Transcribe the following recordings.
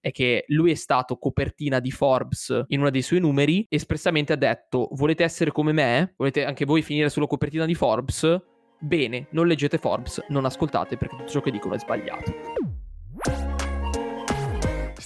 è che lui è stato copertina di Forbes in uno dei suoi numeri, espressamente ha detto volete essere come me? Volete anche voi finire sulla copertina di Forbes? Bene, non leggete Forbes, non ascoltate perché tutto ciò che dicono è sbagliato.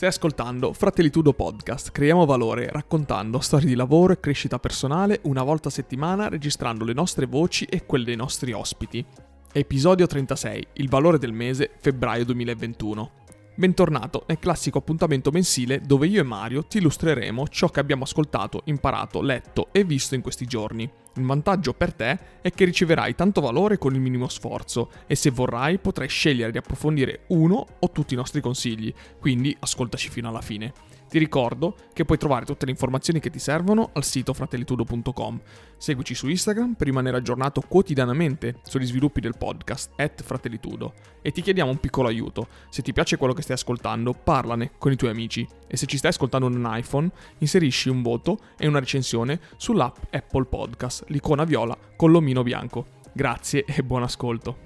Stai ascoltando Fratellitudo Podcast. Creiamo valore raccontando storie di lavoro e crescita personale una volta a settimana registrando le nostre voci e quelle dei nostri ospiti. Episodio 36. Il valore del mese, febbraio 2021. Bentornato nel classico appuntamento mensile dove io e Mario ti illustreremo ciò che abbiamo ascoltato, imparato, letto e visto in questi giorni. Il vantaggio per te è che riceverai tanto valore con il minimo sforzo e se vorrai potrai scegliere di approfondire uno o tutti i nostri consigli, quindi ascoltaci fino alla fine. Ti ricordo che puoi trovare tutte le informazioni che ti servono al sito fratellitudo.com. Seguici su Instagram per rimanere aggiornato quotidianamente sugli sviluppi del podcast at fratellitudo. E ti chiediamo un piccolo aiuto. Se ti piace quello che stai ascoltando, parlane con i tuoi amici. E se ci stai ascoltando un iPhone, inserisci un voto e una recensione sull'app Apple Podcast, l'icona viola con l'omino bianco. Grazie e buon ascolto.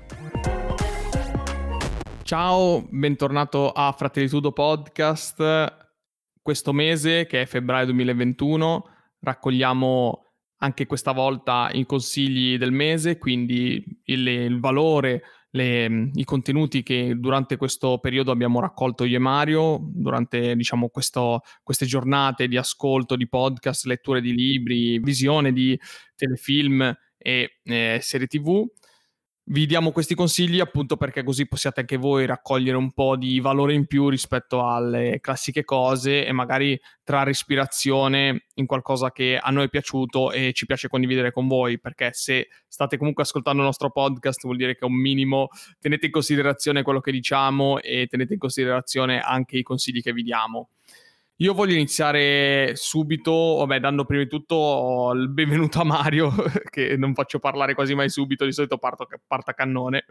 Ciao, bentornato a Fratellitudo Podcast questo mese, che è febbraio 2021, raccogliamo anche questa volta i consigli del mese, quindi il, il valore, le, i contenuti che durante questo periodo abbiamo raccolto io e Mario, durante diciamo, questo, queste giornate di ascolto di podcast, letture di libri, visione di telefilm e eh, serie tv. Vi diamo questi consigli appunto perché così possiate anche voi raccogliere un po' di valore in più rispetto alle classiche cose e magari trarre ispirazione in qualcosa che a noi è piaciuto e ci piace condividere con voi, perché se state comunque ascoltando il nostro podcast vuol dire che un minimo tenete in considerazione quello che diciamo e tenete in considerazione anche i consigli che vi diamo. Io voglio iniziare subito, vabbè, dando prima di tutto il benvenuto a Mario, che non faccio parlare quasi mai subito, di solito parto, parto a cannone.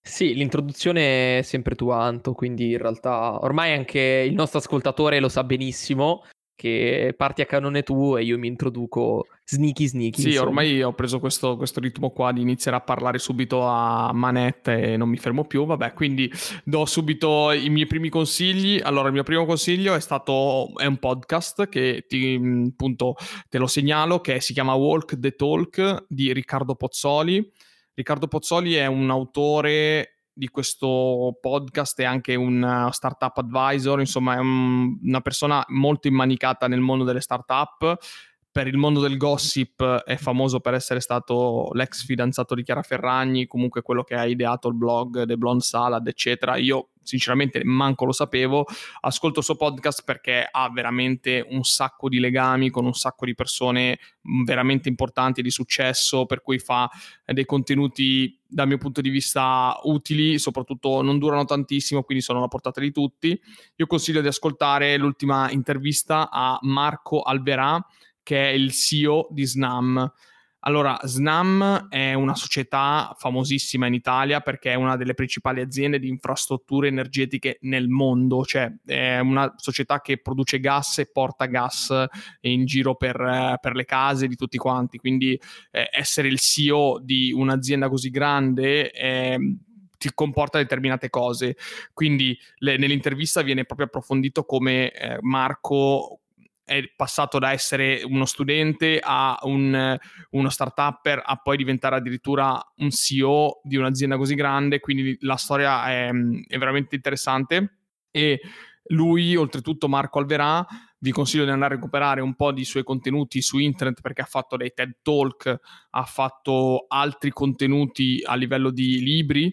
Sì, l'introduzione è sempre tu, Anto, quindi in realtà ormai anche il nostro ascoltatore lo sa benissimo che parti a canone tu e io mi introduco sneaky sneaky. Sì, insomma. ormai ho preso questo, questo, ritmo qua di iniziare a parlare subito a manette e non mi fermo più, vabbè, quindi do subito i miei primi consigli. Allora, il mio primo consiglio è stato, è un podcast che ti, appunto te lo segnalo, che si chiama Walk the Talk di Riccardo Pozzoli. Riccardo Pozzoli è un autore di questo podcast è anche un uh, startup advisor, insomma è un, una persona molto immanicata nel mondo delle startup. Per il mondo del gossip è famoso per essere stato l'ex fidanzato di Chiara Ferragni, comunque quello che ha ideato il blog The Blonde Salad, eccetera. Io sinceramente manco lo sapevo, ascolto il suo podcast perché ha veramente un sacco di legami con un sacco di persone mm, veramente importanti di successo, per cui fa dei contenuti dal mio punto di vista utili, soprattutto non durano tantissimo, quindi sono alla portata di tutti. Io consiglio di ascoltare l'ultima intervista a Marco Alverà, che è il CEO di Snam. Allora, Snam è una società famosissima in Italia perché è una delle principali aziende di infrastrutture energetiche nel mondo, cioè è una società che produce gas e porta gas in giro per, per le case di tutti quanti, quindi eh, essere il CEO di un'azienda così grande è ti comporta determinate cose. Quindi le, nell'intervista viene proprio approfondito come eh, Marco è passato da essere uno studente a un, uno start-upper a poi diventare addirittura un CEO di un'azienda così grande, quindi la storia è, è veramente interessante. E lui, oltretutto Marco Alverà, vi consiglio di andare a recuperare un po' di suoi contenuti su internet perché ha fatto dei TED Talk, ha fatto altri contenuti a livello di libri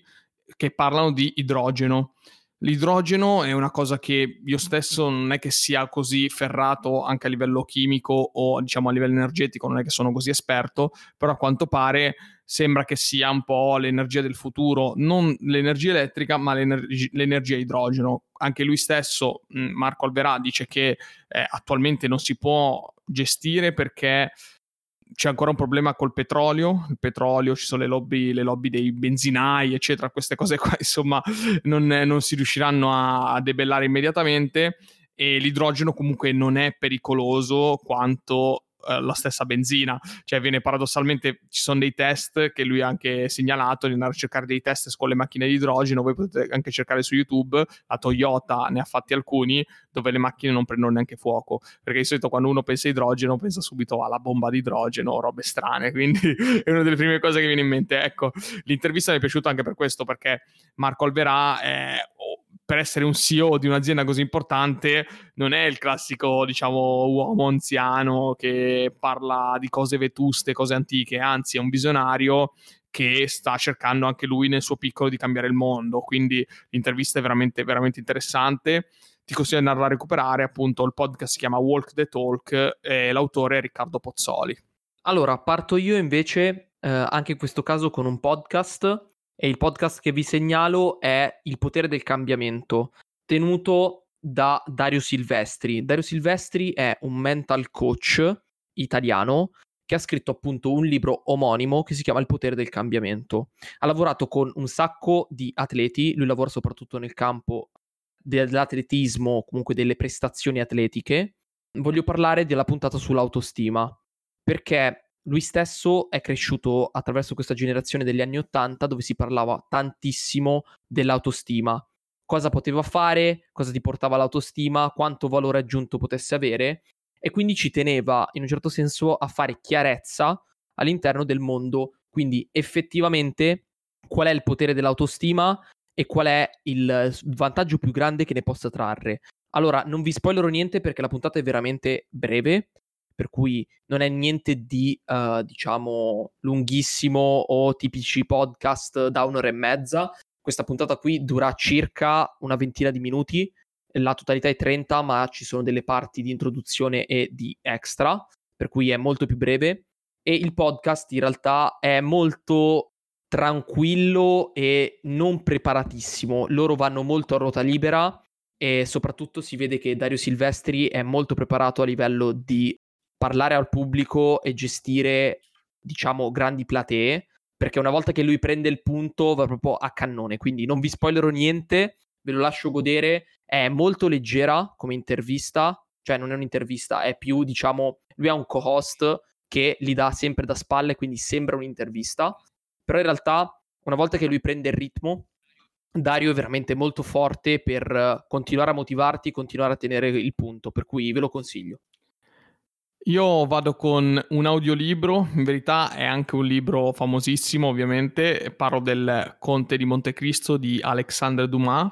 che parlano di idrogeno L'idrogeno è una cosa che io stesso non è che sia così ferrato anche a livello chimico o diciamo a livello energetico, non è che sono così esperto, però a quanto pare sembra che sia un po' l'energia del futuro, non l'energia elettrica, ma l'energia, l'energia idrogeno. Anche lui stesso, Marco Alverà, dice che eh, attualmente non si può gestire perché c'è ancora un problema col petrolio, il petrolio, ci sono le lobby, le lobby dei benzinai, eccetera, queste cose qua, insomma, non, non si riusciranno a, a, debellare immediatamente e l'idrogeno comunque non è pericoloso quanto eh, la stessa benzina, cioè viene paradossalmente, ci sono dei test che lui ha anche segnalato, di andare a cercare dei test con le macchine di idrogeno, voi potete anche cercare su YouTube, la Toyota ne ha fatti alcuni dove le macchine non prendono neanche fuoco, perché di solito quando uno pensa a idrogeno pensa subito alla bomba di idrogeno, robe strane, quindi è una delle prime cose che viene in mente. Ecco, l'intervista mi è piaciuta anche per questo, perché Marco Alverà è per essere un CEO di un'azienda così importante non è il classico, diciamo, uomo anziano che parla di cose vetuste, cose antiche, anzi è un visionario che sta cercando anche lui nel suo piccolo di cambiare il mondo, quindi l'intervista è veramente, veramente interessante. Ti consiglio di andarla a recuperare, appunto il podcast si chiama Walk the Talk e l'autore è Riccardo Pozzoli. Allora, parto io invece, eh, anche in questo caso con un podcast e il podcast che vi segnalo è Il potere del cambiamento, tenuto da Dario Silvestri. Dario Silvestri è un mental coach italiano che ha scritto appunto un libro omonimo che si chiama Il potere del cambiamento. Ha lavorato con un sacco di atleti, lui lavora soprattutto nel campo dell'atletismo, comunque delle prestazioni atletiche. Voglio parlare della puntata sull'autostima, perché lui stesso è cresciuto attraverso questa generazione degli anni Ottanta dove si parlava tantissimo dell'autostima. Cosa poteva fare, cosa ti portava l'autostima, quanto valore aggiunto potesse avere e quindi ci teneva in un certo senso a fare chiarezza all'interno del mondo. Quindi effettivamente qual è il potere dell'autostima e qual è il vantaggio più grande che ne possa trarre. Allora, non vi spoilerò niente perché la puntata è veramente breve, per cui non è niente di, uh, diciamo, lunghissimo o tipici podcast da un'ora e mezza. Questa puntata qui dura circa una ventina di minuti, la totalità è 30, ma ci sono delle parti di introduzione e di extra, per cui è molto più breve. E il podcast in realtà è molto tranquillo e non preparatissimo. Loro vanno molto a ruota libera e soprattutto si vede che Dario Silvestri è molto preparato a livello di parlare al pubblico e gestire, diciamo, grandi platee, perché una volta che lui prende il punto va proprio a cannone, quindi non vi spoilerò niente, ve lo lascio godere, è molto leggera come intervista, cioè non è un'intervista, è più, diciamo, lui ha un co-host che li dà sempre da spalle, quindi sembra un'intervista, però in realtà una volta che lui prende il ritmo, Dario è veramente molto forte per continuare a motivarti, continuare a tenere il punto, per cui ve lo consiglio. Io vado con un audiolibro, in verità è anche un libro famosissimo ovviamente, parlo del Conte di Montecristo di Alexandre Dumas.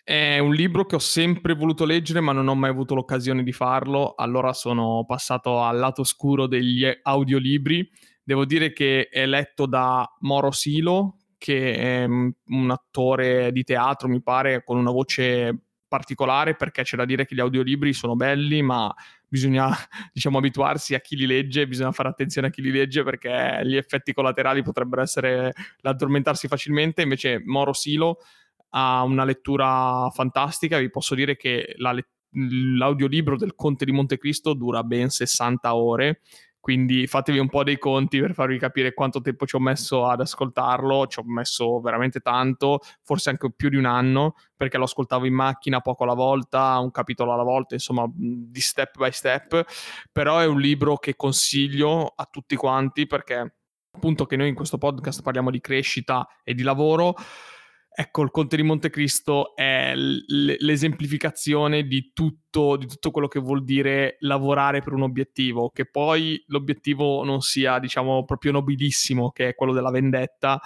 È un libro che ho sempre voluto leggere ma non ho mai avuto l'occasione di farlo, allora sono passato al lato oscuro degli audiolibri. Devo dire che è letto da Moro Silo, che è un attore di teatro, mi pare, con una voce particolare perché c'è da dire che gli audiolibri sono belli, ma bisogna diciamo abituarsi a chi li legge, bisogna fare attenzione a chi li legge perché gli effetti collaterali potrebbero essere l'addormentarsi facilmente, invece Moro Silo ha una lettura fantastica, vi posso dire che la lettura l'audiolibro del Conte di Montecristo dura ben 60 ore quindi fatevi un po' dei conti per farvi capire quanto tempo ci ho messo ad ascoltarlo, ci ho messo veramente tanto, forse anche più di un anno, perché lo ascoltavo in macchina poco alla volta, un capitolo alla volta, insomma, di step by step, però è un libro che consiglio a tutti quanti perché appunto che noi in questo podcast parliamo di crescita e di lavoro, Ecco, il Conte di Montecristo è l'esemplificazione di tutto, di tutto quello che vuol dire lavorare per un obiettivo, che poi l'obiettivo non sia, diciamo, proprio nobilissimo, che è quello della vendetta,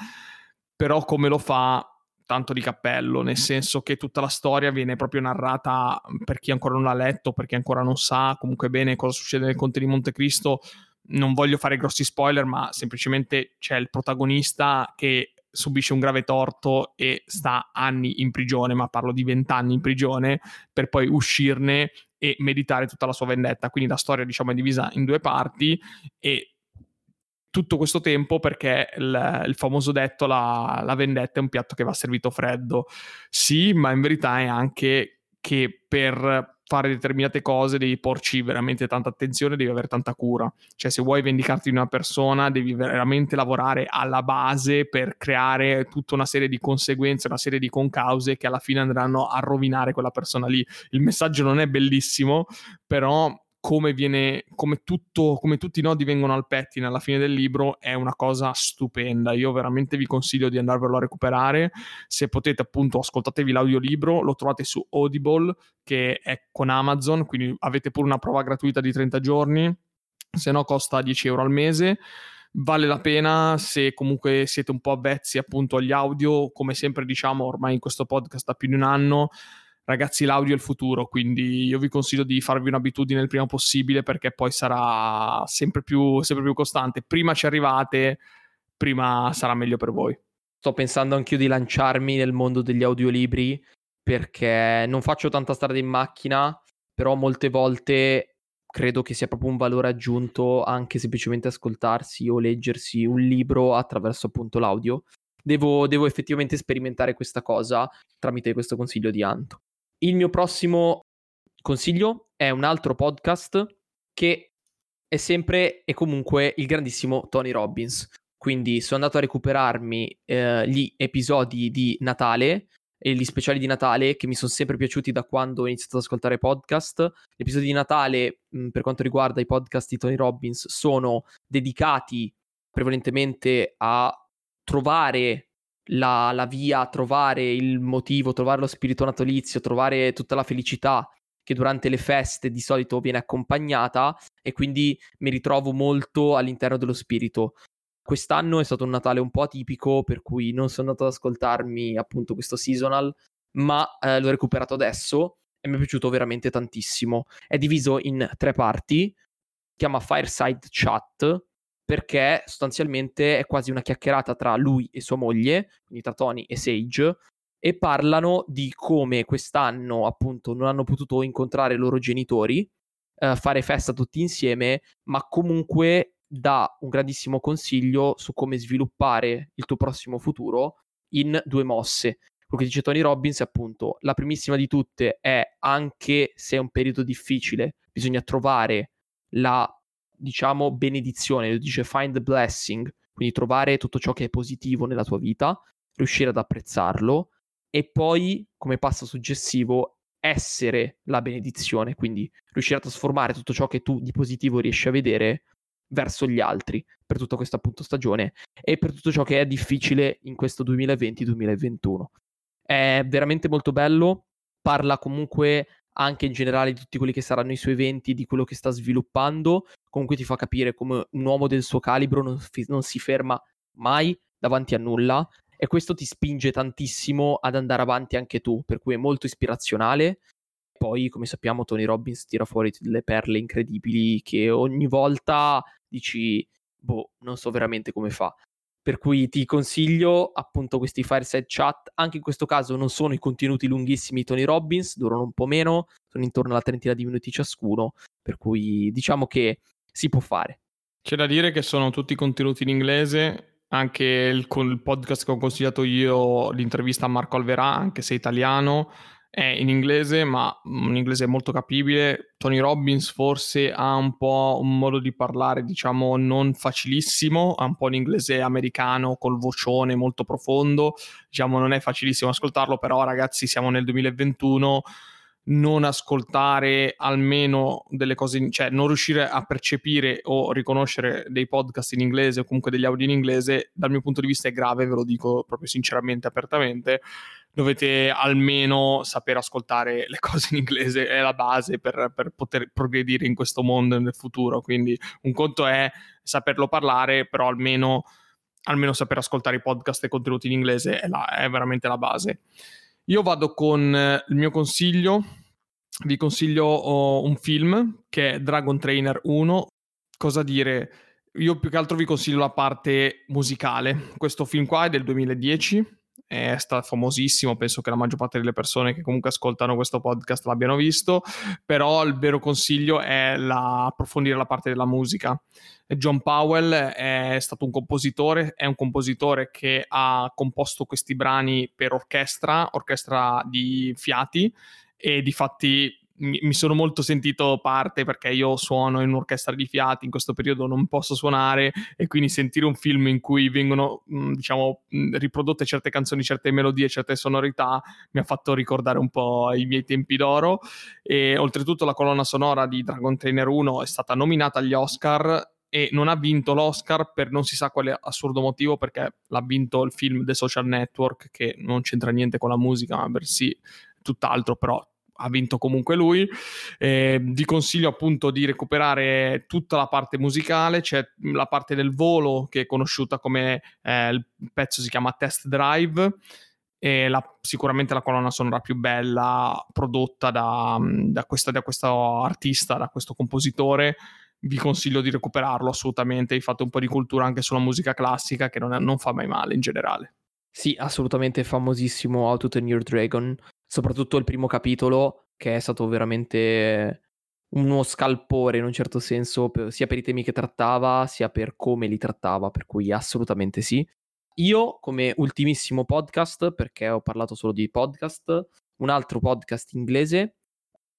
però come lo fa tanto di cappello, nel senso che tutta la storia viene proprio narrata per chi ancora non l'ha letto, per chi ancora non sa comunque bene cosa succede nel Conte di Montecristo. Non voglio fare grossi spoiler, ma semplicemente c'è il protagonista che subisce un grave torto e sta anni in prigione, ma parlo di vent'anni in prigione, per poi uscirne e meditare tutta la sua vendetta. Quindi la storia, diciamo, è divisa in due parti e tutto questo tempo perché il, il famoso detto la, la vendetta è un piatto che va servito freddo. Sì, ma in verità è anche che per fare determinate cose devi porci veramente tanta attenzione, devi avere tanta cura. Cioè, se vuoi vendicarti di una persona, devi veramente lavorare alla base per creare tutta una serie di conseguenze, una serie di concause che alla fine andranno a rovinare quella persona lì. Il messaggio non è bellissimo, però come viene, come tutto, come tutti i nodi vengono al pettine alla fine del libro è una cosa stupenda. Io veramente vi consiglio di andarvelo a recuperare. Se potete, appunto, ascoltatevi l'audiolibro, lo trovate su Audible, che è con Amazon, quindi avete pure una prova gratuita di 30 giorni, se no costa 10 euro al mese vale la pena se comunque siete un po' avvezzi appunto agli audio, come sempre diciamo ormai in questo podcast da più di un anno, ragazzi l'audio è il futuro, quindi io vi consiglio di farvi un'abitudine il prima possibile perché poi sarà sempre più, sempre più costante. Prima ci arrivate, prima sarà meglio per voi. Sto pensando anch'io di lanciarmi nel mondo degli audiolibri perché non faccio tanta strada in macchina, però molte volte credo che sia proprio un valore aggiunto anche semplicemente ascoltarsi o leggersi un libro attraverso appunto l'audio. Devo, devo effettivamente sperimentare questa cosa tramite questo consiglio di Anto. Il mio prossimo consiglio è un altro podcast che è sempre e comunque il grandissimo Tony Robbins. Quindi sono andato a recuperarmi eh, gli episodi di Natale e gli speciali di Natale che mi sono sempre piaciuti da quando ho iniziato ad ascoltare podcast. Gli episodi di Natale, mh, per quanto riguarda i podcast di Tony Robbins, sono dedicati prevalentemente a trovare la, la via, trovare il motivo, trovare lo spirito natalizio, trovare tutta la felicità che durante le feste di solito viene accompagnata e quindi mi ritrovo molto all'interno dello spirito. Quest'anno è stato un Natale un po' atipico, per cui non sono andato ad ascoltarmi appunto questo seasonal, ma eh, l'ho recuperato adesso e mi è piaciuto veramente tantissimo. È diviso in tre parti, si chiama Fireside Chat, perché sostanzialmente è quasi una chiacchierata tra lui e sua moglie, quindi tra Tony e Sage, e parlano di come quest'anno appunto non hanno potuto incontrare i loro genitori, eh, fare festa tutti insieme, ma comunque dà un grandissimo consiglio su come sviluppare il tuo prossimo futuro in due mosse. Quello che dice Tony Robbins è appunto la primissima di tutte è anche se è un periodo difficile, bisogna trovare la diciamo, benedizione, lo dice find the blessing, quindi trovare tutto ciò che è positivo nella tua vita, riuscire ad apprezzarlo e poi, come passo successivo, essere la benedizione, quindi riuscire a trasformare tutto ciò che tu di positivo riesci a vedere verso gli altri per tutta questa appunto stagione e per tutto ciò che è difficile in questo 2020-2021. È veramente molto bello, parla comunque anche in generale di tutti quelli che saranno i suoi eventi, di quello che sta sviluppando, comunque ti fa capire come un uomo del suo calibro non, non si ferma mai davanti a nulla e questo ti spinge tantissimo ad andare avanti anche tu, per cui è molto ispirazionale. Poi, come sappiamo, Tony Robbins tira fuori delle perle incredibili che ogni volta dici, boh, non so veramente come fa. Per cui ti consiglio appunto questi fireside chat. Anche in questo caso non sono i contenuti lunghissimi di Tony Robbins, durano un po' meno, sono intorno alla trentina di minuti ciascuno. Per cui diciamo che si può fare. C'è da dire che sono tutti contenuti in inglese, anche il, il podcast che ho consigliato io, l'intervista a Marco Alverà, anche se italiano, è in inglese, ma un inglese molto capibile. Tony Robbins forse ha un po' un modo di parlare, diciamo, non facilissimo, ha un po' l'inglese americano col vocione molto profondo, diciamo, non è facilissimo ascoltarlo, però ragazzi, siamo nel 2021 non ascoltare almeno delle cose, cioè non riuscire a percepire o riconoscere dei podcast in inglese o comunque degli audio in inglese, dal mio punto di vista è grave, ve lo dico proprio sinceramente, apertamente. Dovete almeno sapere ascoltare le cose in inglese, è la base per, per poter progredire in questo mondo nel futuro. Quindi un conto è saperlo parlare, però almeno, almeno saper ascoltare i podcast e contenuti in inglese è, la, è veramente la base. Io vado con il mio consiglio. Vi consiglio oh, un film che è Dragon Trainer 1. Cosa dire? Io più che altro vi consiglio la parte musicale. Questo film qua è del 2010 è stato famosissimo, penso che la maggior parte delle persone che comunque ascoltano questo podcast l'abbiano visto, però il vero consiglio è la, approfondire la parte della musica. John Powell è stato un compositore, è un compositore che ha composto questi brani per orchestra, orchestra di fiati, e di fatti mi, sono molto sentito parte perché io suono in un'orchestra di fiati, in questo periodo non posso suonare e quindi sentire un film in cui vengono, mm, diciamo, mm, riprodotte certe canzoni, certe melodie, certe sonorità, mi ha fatto ricordare un po' i miei tempi d'oro. E oltretutto la colonna sonora di Dragon Trainer 1 è stata nominata agli Oscar e non ha vinto l'Oscar per non si sa quale assurdo motivo perché l'ha vinto il film The Social Network che non c'entra niente con la musica ma per sì tutt'altro però ha vinto comunque lui. Eh, vi consiglio appunto di recuperare tutta la parte musicale, c'è la parte del volo che è conosciuta come eh, il pezzo si chiama Test Drive. E la, sicuramente la colonna sonora più bella prodotta da, da, questa, da questo artista, da questo compositore vi consiglio di recuperarlo assolutamente. Fate un po' di cultura anche sulla musica classica, che non, è, non fa mai male in generale. Sì, assolutamente famosissimo How to Turn Your Dragon, soprattutto il primo capitolo, che è stato veramente uno scalpore in un certo senso, sia per i temi che trattava, sia per come li trattava, per cui assolutamente sì. Io, come ultimissimo podcast, perché ho parlato solo di podcast, un altro podcast inglese,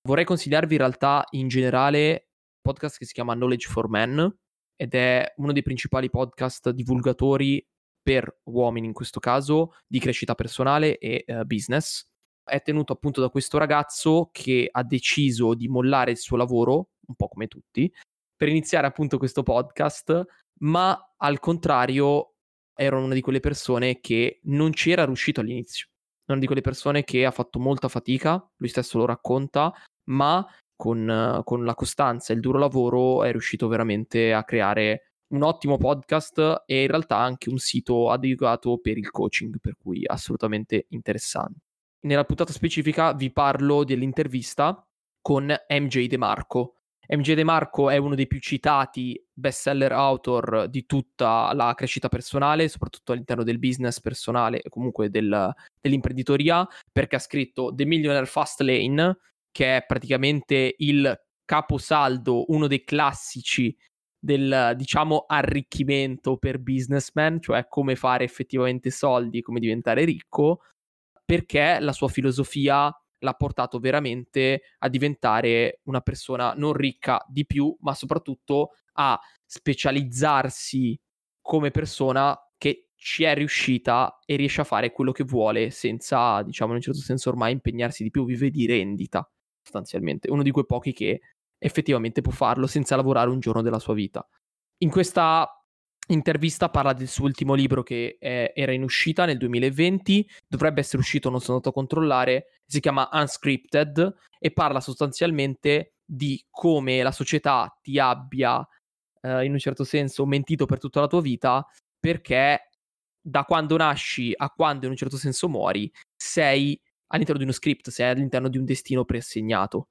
vorrei consigliarvi in realtà in generale podcast che si chiama Knowledge for Men ed è uno dei principali podcast divulgatori per uomini in questo caso di crescita personale e uh, business. È tenuto appunto da questo ragazzo che ha deciso di mollare il suo lavoro, un po' come tutti, per iniziare appunto questo podcast, ma al contrario era una di quelle persone che non c'era riuscito all'inizio. Una di quelle persone che ha fatto molta fatica, lui stesso lo racconta, ma con, con la costanza e il duro lavoro è riuscito veramente a creare un ottimo podcast e in realtà anche un sito adeguato per il coaching, per cui assolutamente interessante. Nella puntata specifica vi parlo dell'intervista con MJ De Marco. MJ De Marco è uno dei più citati bestseller author di tutta la crescita personale, soprattutto all'interno del business personale e comunque del, dell'imprenditoria, perché ha scritto The Millionaire Fast Lane, che è praticamente il caposaldo, uno dei classici del, diciamo, arricchimento per businessman, cioè come fare effettivamente soldi, come diventare ricco, perché la sua filosofia l'ha portato veramente a diventare una persona non ricca di più, ma soprattutto a specializzarsi come persona che ci è riuscita e riesce a fare quello che vuole senza, diciamo, in un certo senso ormai impegnarsi di più, vive di rendita sostanzialmente, uno di quei pochi che effettivamente può farlo senza lavorare un giorno della sua vita. In questa intervista parla del suo ultimo libro che è, era in uscita nel 2020, dovrebbe essere uscito, non sono andato a controllare, si chiama Unscripted e parla sostanzialmente di come la società ti abbia eh, in un certo senso mentito per tutta la tua vita perché da quando nasci a quando in un certo senso muori sei all'interno di uno script, sei all'interno di un destino preassegnato.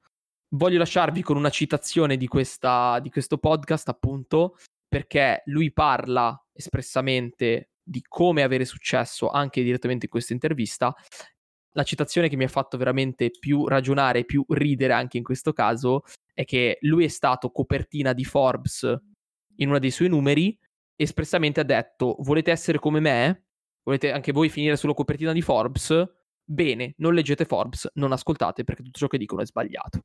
Voglio lasciarvi con una citazione di, questa, di questo podcast, appunto, perché lui parla espressamente di come avere successo anche direttamente in questa intervista. La citazione che mi ha fatto veramente più ragionare e più ridere anche in questo caso è che lui è stato copertina di Forbes in uno dei suoi numeri espressamente ha detto volete essere come me? Volete anche voi finire sulla copertina di Forbes? Bene, non leggete Forbes, non ascoltate perché tutto ciò che dicono è sbagliato.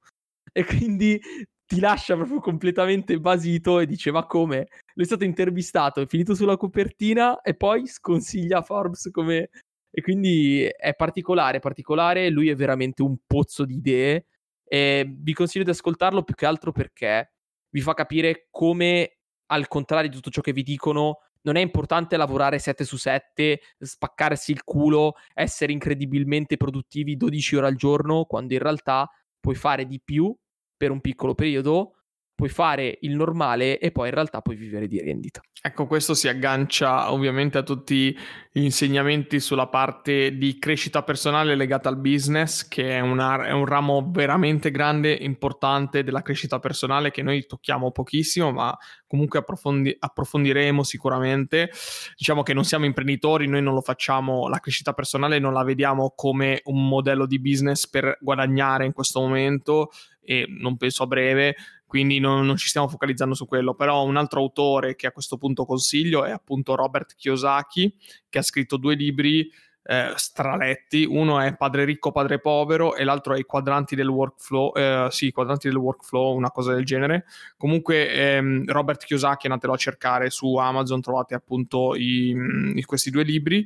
E quindi ti lascia proprio completamente basito e dice ma come? Lui è stato intervistato, è finito sulla copertina e poi sconsiglia Forbes come... E quindi è particolare, particolare, lui è veramente un pozzo di idee e vi consiglio di ascoltarlo più che altro perché vi fa capire come, al contrario di tutto ciò che vi dicono, non è importante lavorare 7 su 7, spaccarsi il culo, essere incredibilmente produttivi 12 ore al giorno, quando in realtà puoi fare di più per un piccolo periodo, puoi fare il normale e poi in realtà puoi vivere di rendita. Ecco, questo si aggancia ovviamente a tutti gli insegnamenti sulla parte di crescita personale legata al business, che è, una, è un ramo veramente grande, importante della crescita personale che noi tocchiamo pochissimo, ma comunque approfondi- approfondiremo sicuramente. Diciamo che non siamo imprenditori, noi non lo facciamo, la crescita personale non la vediamo come un modello di business per guadagnare in questo momento e non penso a breve, quindi non, non, ci stiamo focalizzando su quello, però un altro autore che a questo punto consiglio è appunto Robert Kiyosaki, che ha scritto due libri eh, straletti. Uno è Padre ricco, padre povero e l'altro è i quadranti del workflow, eh, sì, quadranti del workflow, una cosa del genere. Comunque ehm, Robert Kiyosaki, andatelo a cercare su Amazon, trovate appunto i, i, questi due libri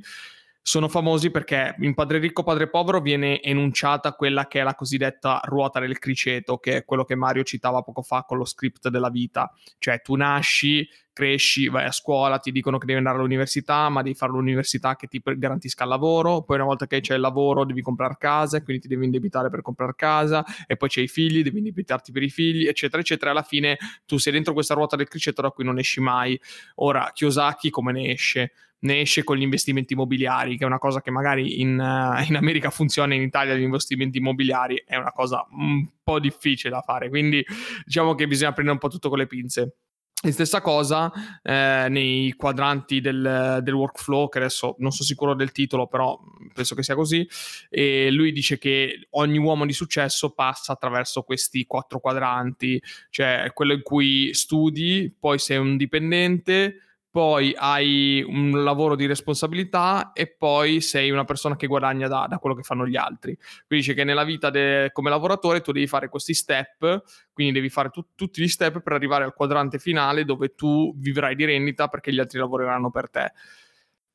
sono famosi perché in Padre ricco, padre povero viene enunciata quella che è la cosiddetta ruota del criceto, che è quello che Mario citava poco fa con lo script della vita. Cioè tu nasci, cresci, vai a scuola, ti dicono che devi andare all'università, ma devi fare l'università che ti garantisca il lavoro, poi una volta che c'è il lavoro devi comprare casa, quindi ti devi indebitare per comprare casa, e poi c'è i figli, devi indebitarti per i figli, eccetera, eccetera. Alla fine tu sei dentro questa ruota del criceto da cui non esci mai. Ora, Kiyosaki come ne esce? ne esce con gli investimenti immobiliari, che è una cosa che magari in, uh, in, America funziona, in Italia gli investimenti immobiliari è una cosa un po' difficile da fare, quindi diciamo che bisogna prendere un po' tutto con le pinze. E stessa cosa eh, nei quadranti del, del, workflow, che adesso non sono sicuro del titolo, però penso che sia così. E lui dice che ogni uomo di successo passa attraverso questi quattro quadranti, cioè quello in cui studi, poi sei un dipendente, poi hai un lavoro di responsabilità e poi sei una persona che guadagna da, da quello che fanno gli altri. Quindi dice che nella vita de, come lavoratore tu devi fare questi step, quindi devi fare tu, tutti gli step per arrivare al quadrante finale dove tu vivrai di rendita perché gli altri lavoreranno per te.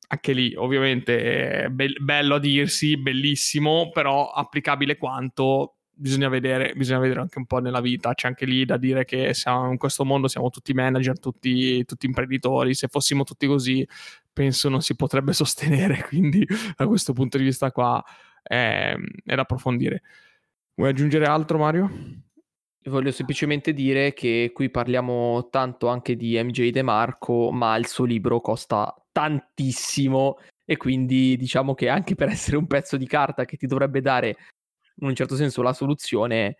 Anche lì, ovviamente, be- bello a dirsi, bellissimo, però applicabile quanto bisogna vedere, bisogna vedere anche un po' nella vita. C'è anche lì da dire che siamo, in questo mondo siamo tutti manager, tutti, tutti imprenditori. Se fossimo tutti così, penso non si potrebbe sostenere. Quindi, da questo punto di vista, qua è, è da approfondire. Vuoi aggiungere altro, Mario? Voglio semplicemente dire che qui parliamo tanto anche di MJ De Marco, ma il suo libro costa tantissimo e quindi diciamo che anche per essere un pezzo di carta che ti dovrebbe dare in un certo senso la soluzione,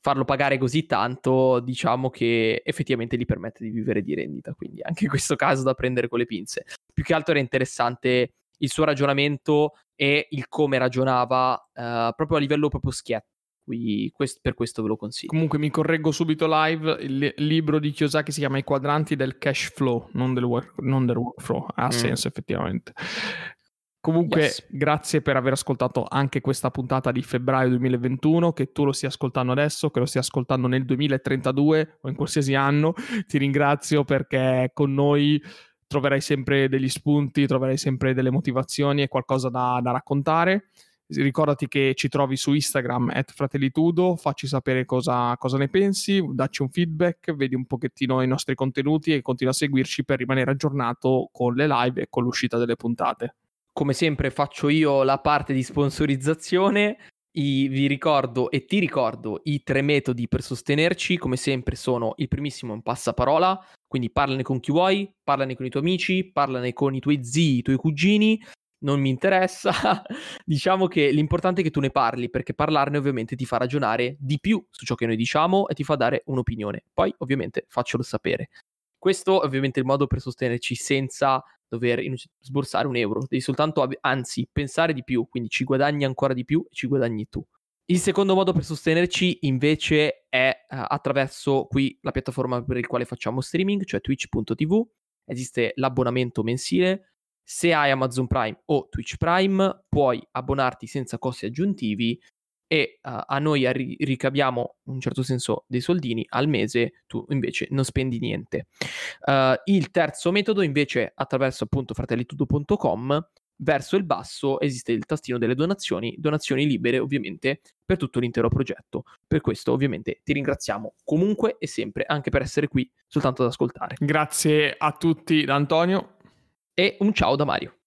farlo pagare così tanto, diciamo che effettivamente gli permette di vivere di rendita. Quindi anche in questo caso da prendere con le pinze. Più che altro era interessante il suo ragionamento e il come ragionava uh, proprio a livello proprio schietto. Qui, quest- per questo ve lo consiglio. Comunque mi correggo subito live, il libro di Kiyosaki si chiama I quadranti del cash flow, non del, work, non del workflow, ha mm. senso effettivamente. Comunque, yes. grazie per aver ascoltato anche questa puntata di febbraio 2021. Che tu lo stia ascoltando adesso, che lo stia ascoltando nel 2032 o in qualsiasi anno. Ti ringrazio perché con noi troverai sempre degli spunti, troverai sempre delle motivazioni e qualcosa da, da raccontare. Ricordati che ci trovi su Instagram at fratellitudo, facci sapere cosa, cosa, ne pensi, dacci un feedback, vedi un pochettino i nostri contenuti e continua a seguirci per rimanere aggiornato con le live e con l'uscita delle puntate come sempre faccio io la parte di sponsorizzazione. I, vi ricordo e ti ricordo i tre metodi per sostenerci, come sempre sono il primissimo un passaparola, quindi parlane con chi vuoi, parlane con i tuoi amici, parlane con i tuoi zii, i tuoi cugini, non mi interessa. diciamo che l'importante è che tu ne parli, perché parlarne ovviamente ti fa ragionare di più su ciò che noi diciamo e ti fa dare un'opinione. Poi ovviamente faccelo sapere. Questo è ovviamente il modo per sostenerci senza dover sborsare un euro, devi soltanto, anzi, pensare di più, quindi ci guadagni ancora di più e ci guadagni tu. Il secondo modo per sostenerci invece è uh, attraverso qui la piattaforma per il quale facciamo streaming, cioè twitch.tv. Esiste l'abbonamento mensile. Se hai Amazon Prime o Twitch Prime, puoi abbonarti senza costi aggiuntivi e uh, a noi arri- ricaviamo in un certo senso dei soldini al mese, tu invece non spendi niente. Uh, il terzo metodo invece attraverso appunto fratellitudo.com verso il basso esiste il tastino delle donazioni, donazioni libere ovviamente per tutto l'intero progetto. Per questo ovviamente ti ringraziamo comunque e sempre anche per essere qui soltanto ad ascoltare. Grazie a tutti da Antonio e un ciao da Mario.